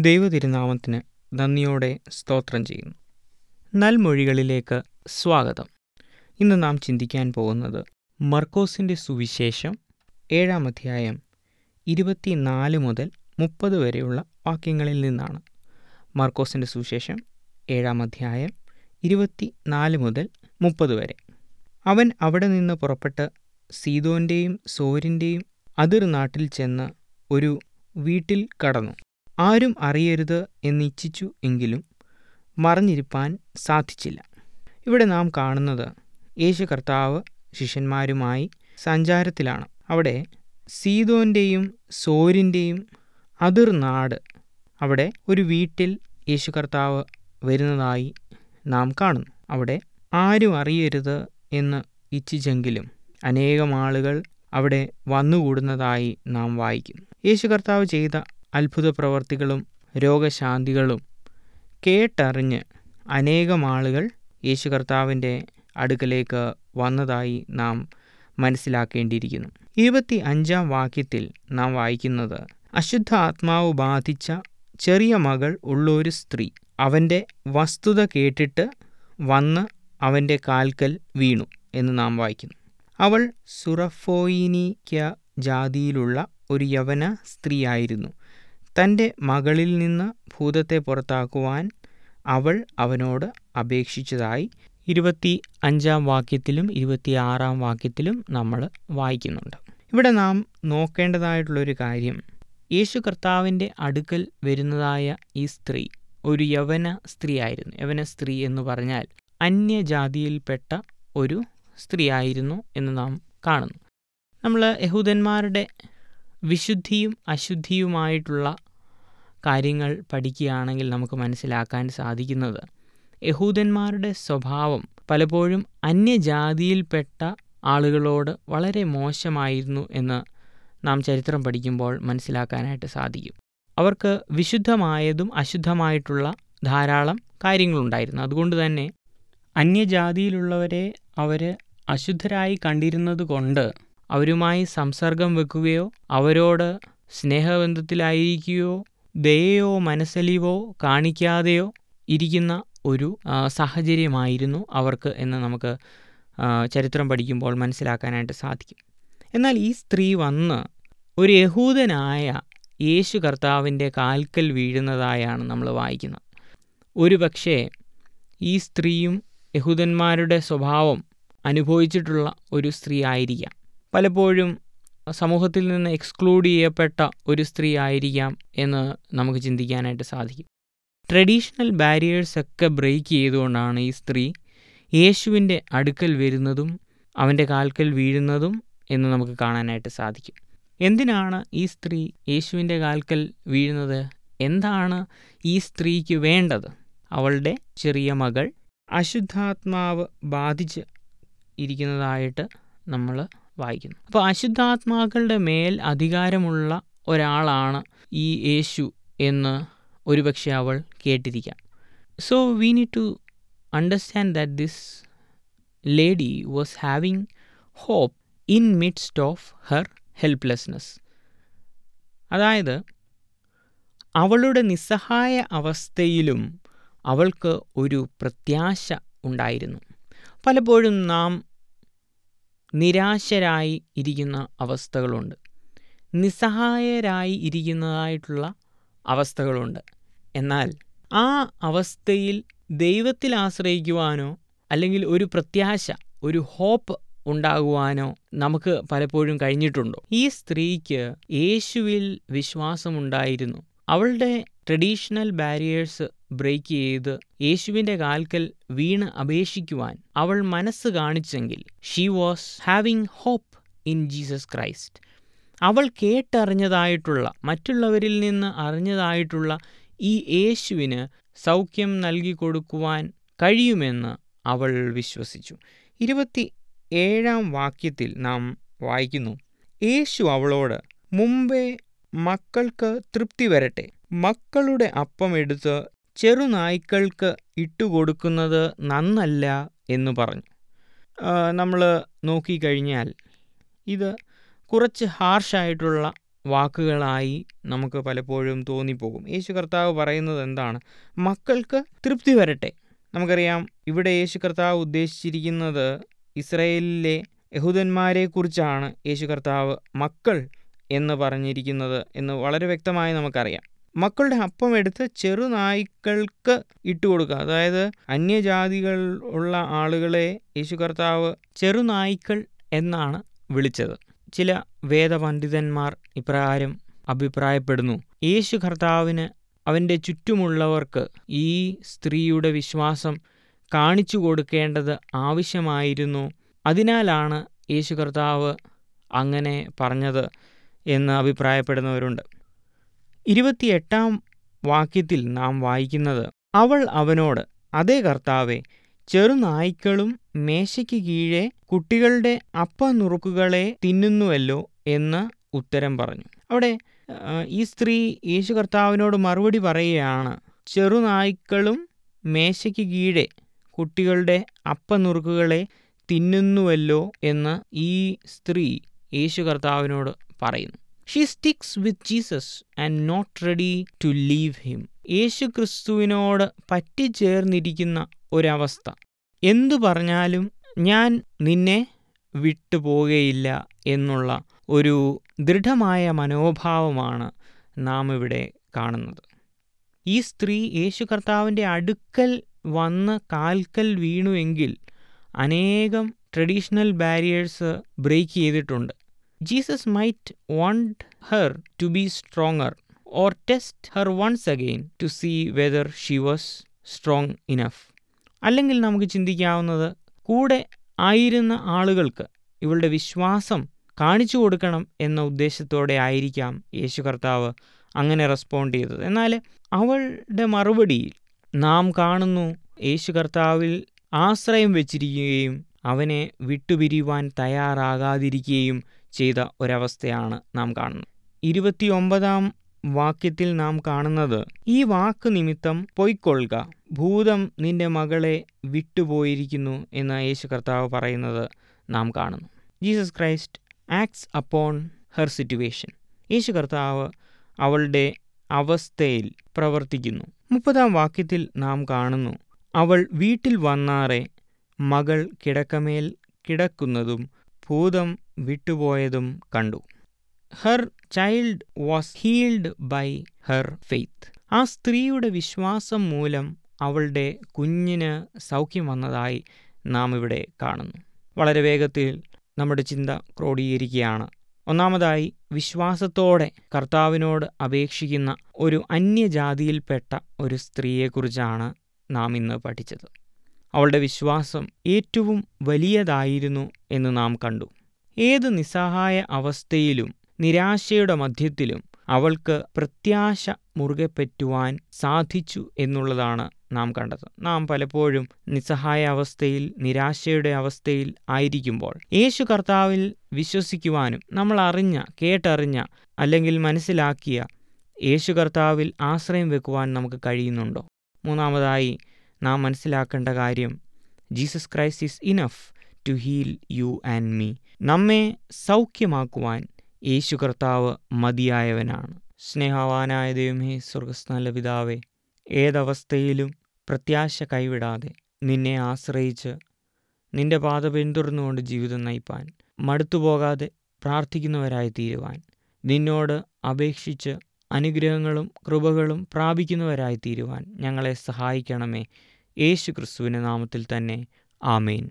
ദൈവതിരുനാമത്തിന് നന്ദിയോടെ സ്തോത്രം ചെയ്യുന്നു. നൽമൊഴികളിലേക്ക് സ്വാഗതം. ഇന്ന് നാം ചിന്തിക്കാൻ പോകുന്നത് മർക്കോസിന്റെ സുവിശേഷം ഏഴാം അധ്യായം ഇരുപത്തിനാല് മുതൽ മുപ്പത് വരെയുള്ള വാക്യങ്ങളിൽ നിന്നാണ്. മർക്കോസിന്റെ സുവിശേഷം ഏഴാം അധ്യായം ഇരുപത്തി നാല് മുതൽ മുപ്പത് വരെ. അവൻ അവിടെ നിന്ന് പുറപ്പെട്ട് സീതോന്റെയും സോരിന്റെയും അതിർ നാട്ടിൽ ചെന്ന് ഒരു വീട്ടിൽ കടന്നു. ആരും അറിയരുത് എന്നിച്ഛിച്ചു എങ്കിലും മറഞ്ഞിരിപ്പാൻ സാധിച്ചില്ല. ഇവിടെ നാം കാണുന്നത് യേശു കർത്താവ് ശിഷ്യന്മാരുമായി സഞ്ചാരത്തിലാണ്. അവിടെ സീതോന്റെയും സോരിന്റെയും അതിർനാട് അവിടെ ഒരു വീട്ടിൽ യേശു കർത്താവ് വരുന്നതായി നാം കാണുന്നു. അവിടെ ആരും അറിയരുത് എന്ന് ഇച്ഛിച്ചെങ്കിലും അനേകം ആളുകൾ അവിടെ വന്നുകൂടുന്നതായി നാം വായിക്കുന്നു. യേശു കർത്താവ് ചെയ്ത അത്ഭുത പ്രവർത്തികളും രോഗശാന്തികളും കേട്ടറിഞ്ഞ് അനേകം ആളുകൾ യേശു കർത്താവിന്റെ അടുക്കലേക്ക് വന്നതായി നാം മനസ്സിലാക്കേണ്ടിയിരിക്കുന്നു. ഇരുപത്തി അഞ്ചാം വാക്യത്തിൽ നാം വായിക്കുന്നത് അശുദ്ധ ആത്മാവ് ബാധിച്ച ചെറിയ മകൾ ഉള്ളൊരു സ്ത്രീ അവന്റെ വസ്തുത കേട്ടിട്ട് വന്ന് അവന്റെ കാൽക്കൽ വീണു എന്ന് നാം വായിക്കുന്നു. അവൾ സുറഫോയിനിക്ക ജാതിയിലുള്ള ഒരു യവന സ്ത്രീയായിരുന്നു. തന്റെ മകളിൽ നിന്ന് ഭൂതത്തെ പുറത്താക്കുവാൻ അവൾ അവനോട് അപേക്ഷിച്ചതായി ഇരുപത്തി അഞ്ചാം വാക്യത്തിലും ഇരുപത്തിയാറാം വാക്യത്തിലും നമ്മൾ വായിക്കുന്നുണ്ട്. ഇവിടെ നാം നോക്കേണ്ടതായിട്ടുള്ളൊരു കാര്യം യേശു കർത്താവിന്റെ അടുക്കൽ വരുന്നതായ ഈ സ്ത്രീ ഒരു യവന സ്ത്രീ ആയിരുന്നു യവന സ്ത്രീ എന്ന് പറഞ്ഞാൽ അന്യജാതിയിൽപ്പെട്ട ഒരു സ്ത്രീ ആയിരുന്നു എന്ന് നാം കാണുന്നു. നമ്മൾ യഹൂദന്മാരുടെ വിശുദ്ധിയും അശുദ്ധിയുമായിട്ടുള്ള കാര്യങ്ങൾ പഠിക്കുകയാണെങ്കിൽ നമുക്ക് മനസ്സിലാക്കാൻ സാധിക്കുന്നത്. യഹൂദന്മാരുടെ സ്വഭാവം പലപ്പോഴും അന്യജാതിയിൽപ്പെട്ട ആളുകളോട് വളരെ മോശമായിരുന്നു എന്ന് നാം ചരിത്രം പഠിക്കുമ്പോൾ മനസ്സിലാക്കാനായിട്ട് സാധിക്കും. അവർക്ക് വിശുദ്ധമായതും അശുദ്ധമായിട്ടുള്ള ധാരാളം കാര്യങ്ങളുണ്ടായിരുന്നു. അതുകൊണ്ട് തന്നെ അന്യജാതിയിലുള്ളവരെ അവർ അശുദ്ധരായി കണ്ടിരുന്നത് കൊണ്ട് അവരുമായി സംസർഗം വെക്കുകയോ അവരോട് സ്നേഹബന്ധത്തിലായിരിക്കുകയോ ദയയോ മനസ്സലിവോ കാണിക്കാതെയോ ഇരിക്കുന്ന ഒരു സാഹചര്യമായിരുന്നു അവർക്ക് എന്ന് നമുക്ക് ചരിത്രം പഠിക്കുമ്പോൾ മനസ്സിലാക്കാനായിട്ട് സാധിക്കും. എന്നാൽ ഈ സ്ത്രീ വന്ന് ഒരു യഹൂദനായ യേശു കർത്താവിന്റെ കാൽക്കൽ വീഴുന്നതായാണ് നമ്മൾ വായിക്കുന്നത്. ഒരു പക്ഷേ ഈ സ്ത്രീയും യഹൂദന്മാരുടെ സ്വഭാവം അനുഭവിച്ചിട്ടുള്ള ഒരു സ്ത്രീ ആയിരിക്കാം. പലപ്പോഴും സമൂഹത്തിൽ നിന്ന് എക്സ്ക്ലൂഡ് ചെയ്യപ്പെട്ട ഒരു സ്ത്രീ ആയിരിക്കാം എന്ന് നമുക്ക് ചിന്തിക്കാനായിട്ട് സാധിക്കും. ട്രഡീഷണൽ ബാരിയേഴ്സൊക്കെ ബ്രേക്ക് ചെയ്തുകൊണ്ടാണ് ഈ സ്ത്രീ യേശുവിന്റെ അടുക്കൽ വരുന്നതും അവന്റെ കാൽക്കൽ വീഴുന്നതും എന്ന് നമുക്ക് കാണാനായിട്ട് സാധിക്കും. എന്തിനാണ് ഈ സ്ത്രീ യേശുവിന്റെ കാൽക്കൽ വീഴുന്നത്? എന്താണ് ഈ സ്ത്രീക്ക് വേണ്ടത്? അവളുടെ ചെറിയ മകൾ അശുദ്ധാത്മാവ് ബാധിച്ച് ഇരിക്കുന്നതായിട്ട് നമ്മൾ വായിക്കുന്നു. അപ്പോൾ അശുദ്ധാത്മാക്കളുടെ മേൽ അധികാരമുള്ള ഒരാളാണ് ഈ യേശു എന്ന് ഒരുപക്ഷെ അവൾ കേട്ടിരിക്കാം. So we need to understand that this lady was having hope in midst of her helplessness അതായത് അവളുടെ നിസ്സഹായ അവസ്ഥയിലും അവൾക്ക് ഒരു പ്രത്യാശ ഉണ്ടായിരുന്നു. പലപ്പോഴും നാം നിരാശരായി ഇരിക്കുന്ന അവസ്ഥകളുണ്ട്. നിസ്സഹായരായി ഇരിക്കുന്നതായിട്ടുള്ള അവസ്ഥകളുണ്ട്. എന്നാൽ ആ അവസ്ഥയിൽ ദൈവത്തിൽ ആശ്രയിക്കുവാനോ അല്ലെങ്കിൽ ഒരു പ്രത്യാശ ഒരു ഹോപ്പ് ഉണ്ടാകുവാനോ നമുക്ക് പലപ്പോഴും കഴിഞ്ഞിട്ടുണ്ടോ? ഈ സ്ത്രീക്ക് യേശുവിൽ വിശ്വാസമുണ്ടായിരുന്നു. അവളുടെ ട്രഡീഷണൽ ബാരിയേഴ്സ് ബ്രേക്ക് ചെയ്ത് യേശുവിന്റെ കാൽക്കൽ വീണ് അപേക്ഷിക്കുവാൻ അവൾ മനസ്സ് കാണിച്ചെങ്കിൽ she was having hope in Jesus Christ അവൾ കേട്ടറിഞ്ഞതായിട്ടുള്ള മറ്റുള്ളവരിൽ നിന്ന് അറിഞ്ഞതായിട്ടുള്ള ഈ യേശുവിന് സൗഖ്യം നൽകി കൊടുക്കുവാൻ കഴിയുമെന്ന് അവൾ വിശ്വസിച്ചു. ഇരുപത്തി ഏഴാം വാക്യത്തിൽ നാം വായിക്കുന്നു യേശു അവളോട് മുമ്പേ മക്കൾക്ക് തൃപ്തി വരട്ടെ. മക്കളുടെ അപ്പം എടുത്ത് ചെറുനായ്ക്കൾക്ക് ഇട്ടുകൊടുക്കുന്നത് നന്നല്ല എന്ന് പറഞ്ഞു. നമ്മൾ നോക്കിക്കഴിഞ്ഞാൽ ഇത് കുറച്ച് ഹാർഷായിട്ടുള്ള വാക്കുകളായി നമുക്ക് പലപ്പോഴും തോന്നിപ്പോകും. യേശു കർത്താവ് പറയുന്നത് എന്താണ്? മക്കൾക്ക് തൃപ്തി വരട്ടെ. നമുക്കറിയാം ഇവിടെ യേശു കർത്താവ് ഉദ്ദേശിച്ചിരിക്കുന്നത് ഇസ്രയേലിലെ യഹൂദന്മാരെക്കുറിച്ചാണ് യേശു കർത്താവ് മക്കൾ എന്ന് പറഞ്ഞിരിക്കുന്നത് എന്ന് വളരെ വ്യക്തമായി നമുക്കറിയാം. മക്കളുടെ അപ്പം എടുത്ത് ചെറുനായ്ക്കൾക്ക് ഇട്ടുകൊടുക്കുക അതായത് അന്യജാതികൾ ഉള്ള ആളുകളെ യേശു കർത്താവ് ചെറുനായ്ക്കൾ എന്നാണ് വിളിച്ചത്. ചില വേദപണ്ഡിതന്മാർ ഇപ്രകാരം അഭിപ്രായപ്പെടുന്നു. യേശു കർത്താവിന് അവന്റെ ചുറ്റുമുള്ളവർക്ക് ഈ സ്ത്രീയുടെ വിശ്വാസം കാണിച്ചു കൊടുക്കേണ്ടത് ആവശ്യമായിരുന്നു. അതിനാലാണ് യേശു കർത്താവ് അങ്ങനെ പറഞ്ഞത് എന്ന് അഭിപ്രായപ്പെടുന്നവരുണ്ട്. ഇരുപത്തിയെട്ടാം വാക്യത്തിൽ നാം വായിക്കുന്നത് അവൾ അവനോട് അതേ കർത്താവെ ചെറുനായ്ക്കളും മേശയ്ക്ക് കീഴെ കുട്ടികളുടെ അപ്പ നുറുക്കുകളെ തിന്നുന്നുവല്ലോ എന്ന് ഉത്തരം പറഞ്ഞു. അവിടെ ഈ സ്ത്രീ യേശു കർത്താവിനോട് മറുപടി പറയുകയാണ് ചെറുനായ്ക്കളും മേശയ്ക്ക് കീഴെ കുട്ടികളുടെ അപ്പ നുറുക്കുകളെ തിന്നുന്നുവല്ലോ എന്ന് ഈ സ്ത്രീ യേശു കർത്താവിനോട് പറയുന്നു. She sticks with Jesus and not ready to leave him യേശു ക്രിസ്തുവിനോട് പറ്റിച്ചേർന്നിരിക്കുന്ന ഒരവസ്ഥ. എന്തു പറഞ്ഞാലും ഞാൻ നിന്നെ വിട്ടുപോകുകയില്ല എന്നുള്ള ഒരു ദൃഢമായ മനോഭാവമാണ് നാം ഇവിടെ കാണുന്നത്. ഈ സ്ത്രീ യേശു കർത്താവിന്റെ അടുക്കൽ വന്ന് കാൽക്കൽ വീണുവെങ്കിൽ അനേകം ട്രഡീഷണൽ ബാരിയേഴ്സ് ബ്രേക്ക് ചെയ്തിട്ടുണ്ട്. Jesus might want her to be stronger or test her once again to see whether she was strong enough. അല്ലെങ്കിൽ നമുക്ക് ചിന്തിക്കാവുന്നത് കൂടെ ആയിരുന്ന ആളുകൾക്ക് ഇവളുടെ വിശ്വാസം കാണിച്ചു കൊടുക്കണം എന്ന ഉദ്ദേശത്തോടെ ആയിരിക്കാം യേശു കർത്താവ് അങ്ങനെ റെസ്പോണ്ട് ചെയ്തത് എന്നാൽ അവളുടെ മറുപടിയിൽ നാം കാണുന്നു യേശു കർത്താവിൽ ആശ്രയം വെച്ചിരിക്കുകയും അവനെ വിട്ടുപിരിയുവാൻ തയ്യാറാകാതിരിക്കുകയും ചെയ്ത ഒരവസ്ഥയാണ് നാം കാണുന്നത്. ഇരുപത്തിയൊമ്പതാം വാക്യത്തിൽ നാം കാണുന്നത് ഈ വാക്ക് നിമിത്തം പൊയ്ക്കൊള്ളുക. ഭൂതം നിന്റെ മകളെ വിട്ടുപോയിരിക്കുന്നു എന്ന് യേശു കർത്താവ് പറയുന്നത് നാം കാണുന്നു. Jesus Christ acts upon her situation. യേശു കർത്താവ് അവളുടെ അവസ്ഥയിൽ പ്രവർത്തിക്കുന്നു. മുപ്പതാം വാക്യത്തിൽ നാം കാണുന്നു അവൾ വീട്ടിൽ വന്നാറെ മകൾ കിടക്കമേൽ കിടക്കുന്നതും ഭൂതം വിട്ടുപോയതും കണ്ടു. Her child was healed by her faith ആ സ്ത്രീയുടെ വിശ്വാസം മൂലം അവളുടെ കുഞ്ഞിന് സൗഖ്യം വന്നതായി നാം ഇവിടെ കാണുന്നു. വളരെ വേഗത്തിൽ നമ്മുടെ ചിന്ത ക്രോഡീകരിക്കുകയാണ്. ഒന്നാമതായി വിശ്വാസത്തോടെ കർത്താവിനോട് അപേക്ഷിക്കുന്ന ഒരു അന്യജാതിയിൽപ്പെട്ട ഒരു സ്ത്രീയെക്കുറിച്ചാണ് നാം ഇന്ന് പഠിച്ചത്. അവളുടെ വിശ്വാസം ഏറ്റവും വലിയതായിരുന്നു എന്ന് നാം കണ്ടു. ഏത് നിസ്സഹായ അവസ്ഥയിലും നിരാശയുടെ മധ്യത്തിലും അവൾക്ക് പ്രത്യാശ മുറുകെ പറ്റുവാൻ സാധിച്ചു എന്നുള്ളതാണ് നാം കണ്ടത്. നാം പലപ്പോഴും നിസ്സഹായ അവസ്ഥയിൽ നിരാശയുടെ അവസ്ഥയിൽ ആയിരിക്കുമ്പോൾ യേശു കർത്താവിൽ വിശ്വസിക്കുവാനും നമ്മൾ അറിഞ്ഞ കേട്ടറിഞ്ഞ അല്ലെങ്കിൽ മനസ്സിലാക്കിയ യേശു കർത്താവിൽ ആശ്രയം വെക്കുവാൻ നമുക്ക് കഴിയുന്നുണ്ടോ? മൂന്നാമതായി നാം മനസ്സിലാക്കേണ്ട കാര്യം Jesus Christ is enough to heal you and me. നമ്മെ സൗഖ്യമാക്കുവാൻ യേശു കർത്താവ് മതിയായവനാണ്. സ്നേഹവാനായ ദൈവമേ സ്വർഗസ്നല്ല പിതാവേ ഏതവസ്ഥയിലും പ്രത്യാശ കൈവിടാതെ നിന്നെ ആശ്രയിച്ച് നിന്റെ പാത പിന്തുടർന്നുകൊണ്ട് ജീവിതം നയിപ്പാൻ മടുത്തുപോകാതെ പ്രാർത്ഥിക്കുന്നവരായി തീരുവാൻ നിന്നോട് അപേക്ഷിച്ച് അനുഗ്രഹങ്ങളും കൃപകളും പ്രാപിക്കുന്നവരായി തീരുവാൻ ഞങ്ങളെ സഹായിക്കണമേ. യേശു ക്രിസ്തുവിന്റെ നാമത്തിൽ തന്നെ. ആമേൻ.